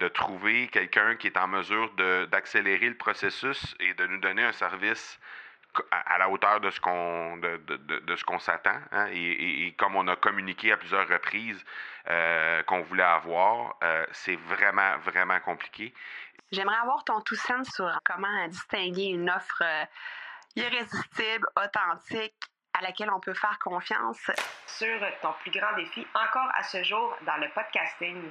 de trouver quelqu'un qui est en mesure d'accélérer le processus et de nous donner un service à, la hauteur de ce qu'on de, de, ce qu'on s'attend. Hein, et, comme on a communiqué à plusieurs reprises euh, qu'on voulait avoir, euh, c'est vraiment, vraiment compliqué. J'aimerais avoir ton tout sens sur comment distinguer une offre euh, irrésistible, authentique, à laquelle on peut faire confiance. Sur ton plus grand défi encore à ce jour dans le podcasting.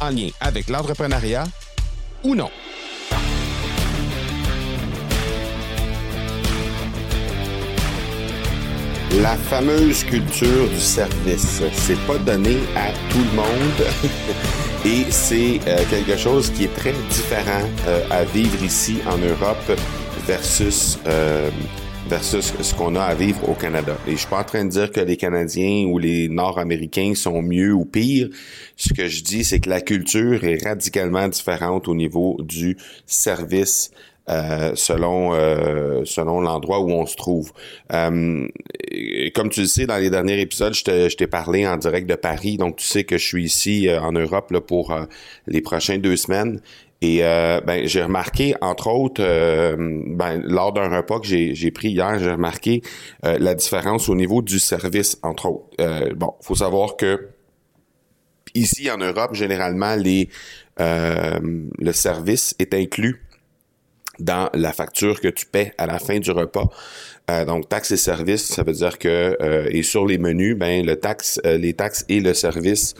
en lien avec l'entrepreneuriat ou non. La fameuse culture du service, c'est pas donné à tout le monde et c'est euh, quelque chose qui est très différent euh, à vivre ici en Europe versus euh, versus ce qu'on a à vivre au Canada. Et je suis pas en train de dire que les Canadiens ou les Nord-Américains sont mieux ou pires. Ce que je dis, c'est que la culture est radicalement différente au niveau du service euh, selon euh, selon l'endroit où on se trouve. Euh, comme tu le sais, dans les derniers épisodes, je t'ai parlé en direct de Paris, donc tu sais que je suis ici en Europe pour les prochaines deux semaines. Et ben, j'ai remarqué, entre autres, ben, lors d'un repas que j'ai pris hier, j'ai remarqué la différence au niveau du service, entre autres. bon, faut savoir que ici en Europe, généralement, les le service est inclus dans la facture que tu paies à la fin du repas. Euh, donc taxes et services, ça veut dire que euh, et sur les menus, ben le taxe, euh, les taxes et le service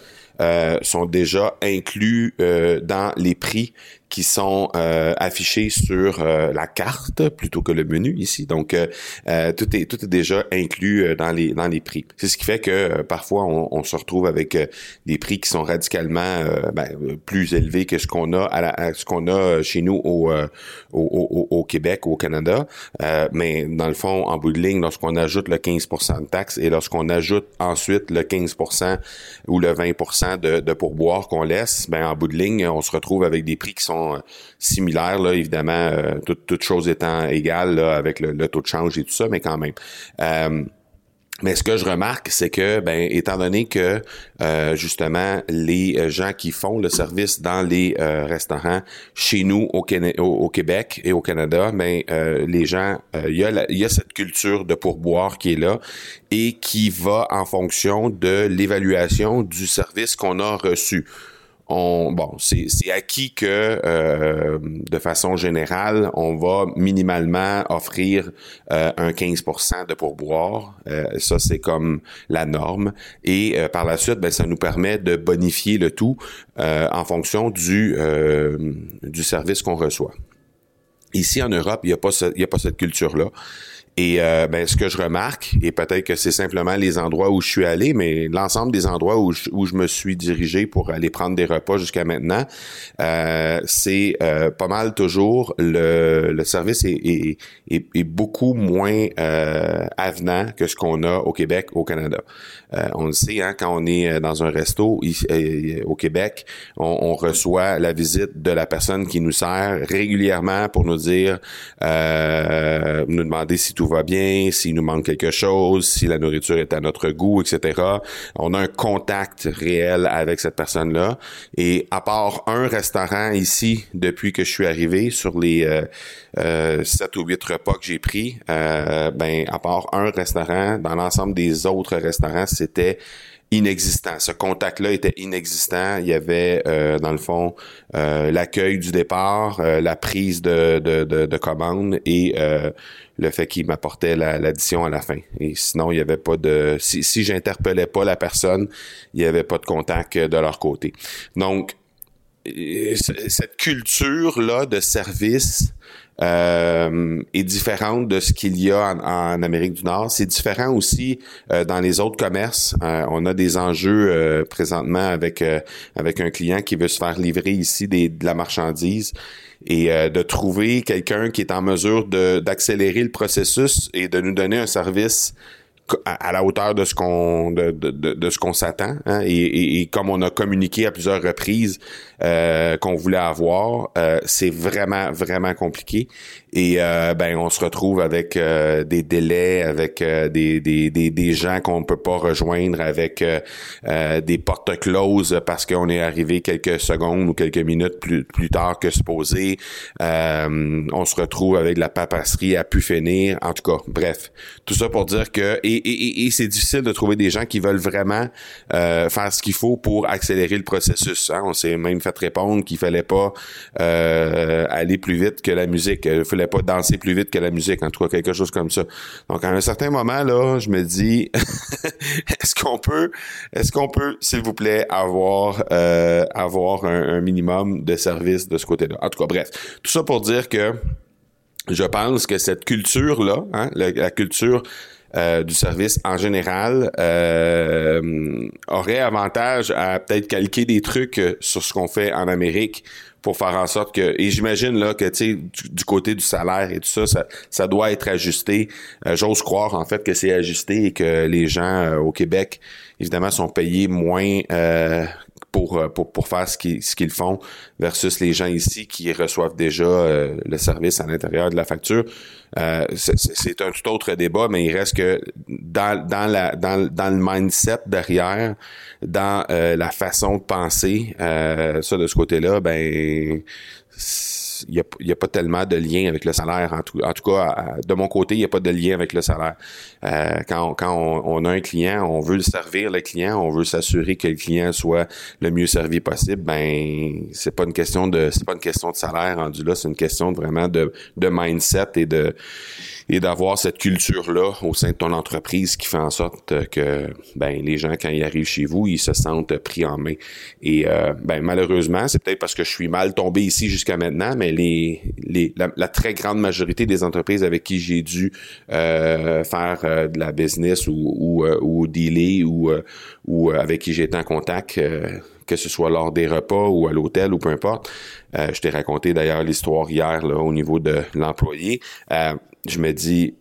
sont déjà inclus dans les prix qui sont euh, affichés sur euh, la carte plutôt que le menu ici. Donc euh, tout est tout est déjà inclus dans les dans les prix. C'est ce qui fait que parfois on, on, se retrouve avec des prix qui sont radicalement ben, plus élevés que ce qu'on a à, ce qu'on a chez nous au, au, au, au Québec au Canada. mais dans le fond, en bout de ligne, lorsqu'on ajoute le 15% de taxes et lorsqu'on ajoute ensuite le 15% ou le 20% de, pourboire qu'on laisse, ben en bout de ligne, on se retrouve avec des prix qui sont euh, similaires, là, évidemment, euh, toutes choses étant égales avec le, taux de change et tout ça, mais quand même. Euh, mais ce que je remarque, c'est que, ben, étant donné que justement les gens qui font le service dans les restaurants chez nous au, Québec et au Canada, ben, les gens, il y, y a cette culture de pourboire qui est là et qui va en fonction de l'évaluation du service qu'on a reçu on, bon, c'est acquis que euh, de façon générale, on va minimalement offrir euh, un 15% de pourboire. Euh, ça, c'est comme la norme. Et par la suite, ben, ça nous permet de bonifier le tout en fonction du, du service qu'on reçoit. Ici en Europe, il n'y a, pas a pas cette culture-là. Et euh, ben, ce que je remarque, et peut-être que c'est simplement les endroits où je suis allé, mais l'ensemble des endroits où je, où je me suis dirigé pour aller prendre des repas jusqu'à maintenant, euh, c'est euh, pas mal toujours le, le service est, est, est, beaucoup moins avenant que ce qu'on a au Québec, au Canada. on le sait, hein, quand on est dans un resto au Québec, on, on, reçoit la visite de la personne qui nous sert régulièrement pour nous dire, nous demander si tout va bien, s'il nous manque quelque chose, si la nourriture est à notre goût, etc. On a un contact réel avec cette personne-là. Et à part un restaurant ici, depuis que je suis arrivé, sur les euh, euh, sept ou huit repas que j'ai pris, euh, ben à part un restaurant, dans l'ensemble des autres restaurants, c'était inexistant. Ce contact-là était inexistant. Il y avait, euh, dans le fond, euh, l'accueil du départ, euh, la prise de, de, de, commande et le fait qu'il m'apportait l'addition à la fin. Et sinon, il n'y avait pas de... Si, si j'interpellais pas la personne, il n'y avait pas de contact de leur côté. Donc, cette culture-là de service euh, est différente de ce qu'il y a en, Amérique du Nord. C'est différent aussi euh, dans les autres commerces. Euh, on a des enjeux présentement avec avec un client qui veut se faire livrer ici de la marchandise et de trouver quelqu'un qui est en mesure d'accélérer le processus et de nous donner un service à, la hauteur de ce qu'on de, de, ce qu'on s'attend hein, et, comme on a communiqué à plusieurs reprises euh, qu'on voulait avoir euh, c'est vraiment vraiment compliqué et euh, ben on se retrouve avec des délais, avec des, des, des, des, gens qu'on ne peut pas rejoindre, avec des portes closes parce qu'on est arrivé quelques secondes ou quelques minutes plus, plus tard que supposé. on se retrouve avec de la papasserie à pu finir. En tout cas, bref, tout ça pour dire que et, et c'est difficile de trouver des gens qui veulent vraiment faire ce qu'il faut pour accélérer le processus. Hein. On s'est même fait répondre qu'il fallait pas aller plus vite que la musique. Il fallait pas danser plus vite que la musique, en tout cas quelque chose comme ça. Donc à un certain moment là, je me dis, est-ce qu'on peut, est-ce qu'on peut, s'il vous plaît, avoir euh, avoir un, minimum de service de ce côté-là? En tout cas, bref, tout ça pour dire que je pense que cette culture là, hein, la, culture euh, du service en général euh, aurait avantage à peut-être calquer des trucs sur ce qu'on fait en Amérique pour faire en sorte que et j'imagine là que tu sais du, côté du salaire et tout ça ça, ça doit être ajusté. Euh, j'ose croire en fait que c'est ajusté et que les gens euh, au Québec évidemment sont payés moins euh, pour, pour, pour faire ce qu'ils ce qu'ils font versus les gens ici qui reçoivent déjà le service à l'intérieur de la facture. C'est un tout autre débat mais il reste que dans dans la dans, dans le mindset derrière dans euh, la façon de penser, euh, ça de ce côté-là, ben il n'y a, pas tellement de lien avec le salaire. En tout, cas, de mon côté, il n'y a pas de lien avec le salaire. Euh, quand on, quand on, a un client, on veut le servir, le client, on veut s'assurer que le client soit le mieux servi possible. Ben, c'est pas une question de, c'est pas une question de salaire rendu là, c'est une question vraiment de, de mindset et de et d'avoir cette culture-là au sein de ton entreprise qui fait en sorte que ben les gens, quand ils arrivent chez vous, ils se sentent pris en main. Et euh, ben malheureusement, c'est peut-être parce que je suis mal tombé ici jusqu'à maintenant, mais les, les la, très grande majorité des entreprises avec qui j'ai dû euh, faire euh, de la business ou ou, ou dealer ou ou avec qui j'ai été en contact que ce soit lors des repas ou à l'hôtel ou peu importe. je t'ai raconté d'ailleurs l'histoire hier là, au niveau de l'employé je me dis,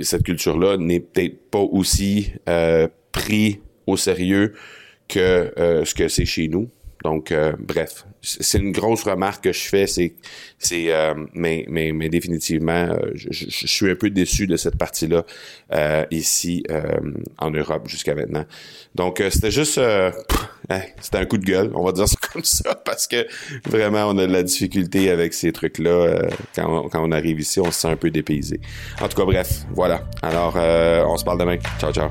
cette culture-là n'est peut-être pas aussi euh, pris au sérieux que euh, ce que c'est chez nous. Donc, euh, bref, c'est une grosse remarque que je fais, c'est, c'est, euh, mais, mais, mais définitivement, euh, je, je, suis un peu déçu de cette partie-là ici en Europe jusqu'à maintenant. Donc, c'était juste, c'était un coup de gueule, on va dire ça comme ça, parce que vraiment, on a de la difficulté avec ces trucs-là. quand, on, quand on arrive ici, on se sent un peu dépaysé. En tout cas, bref, voilà. Alors, on se parle demain. Ciao, ciao.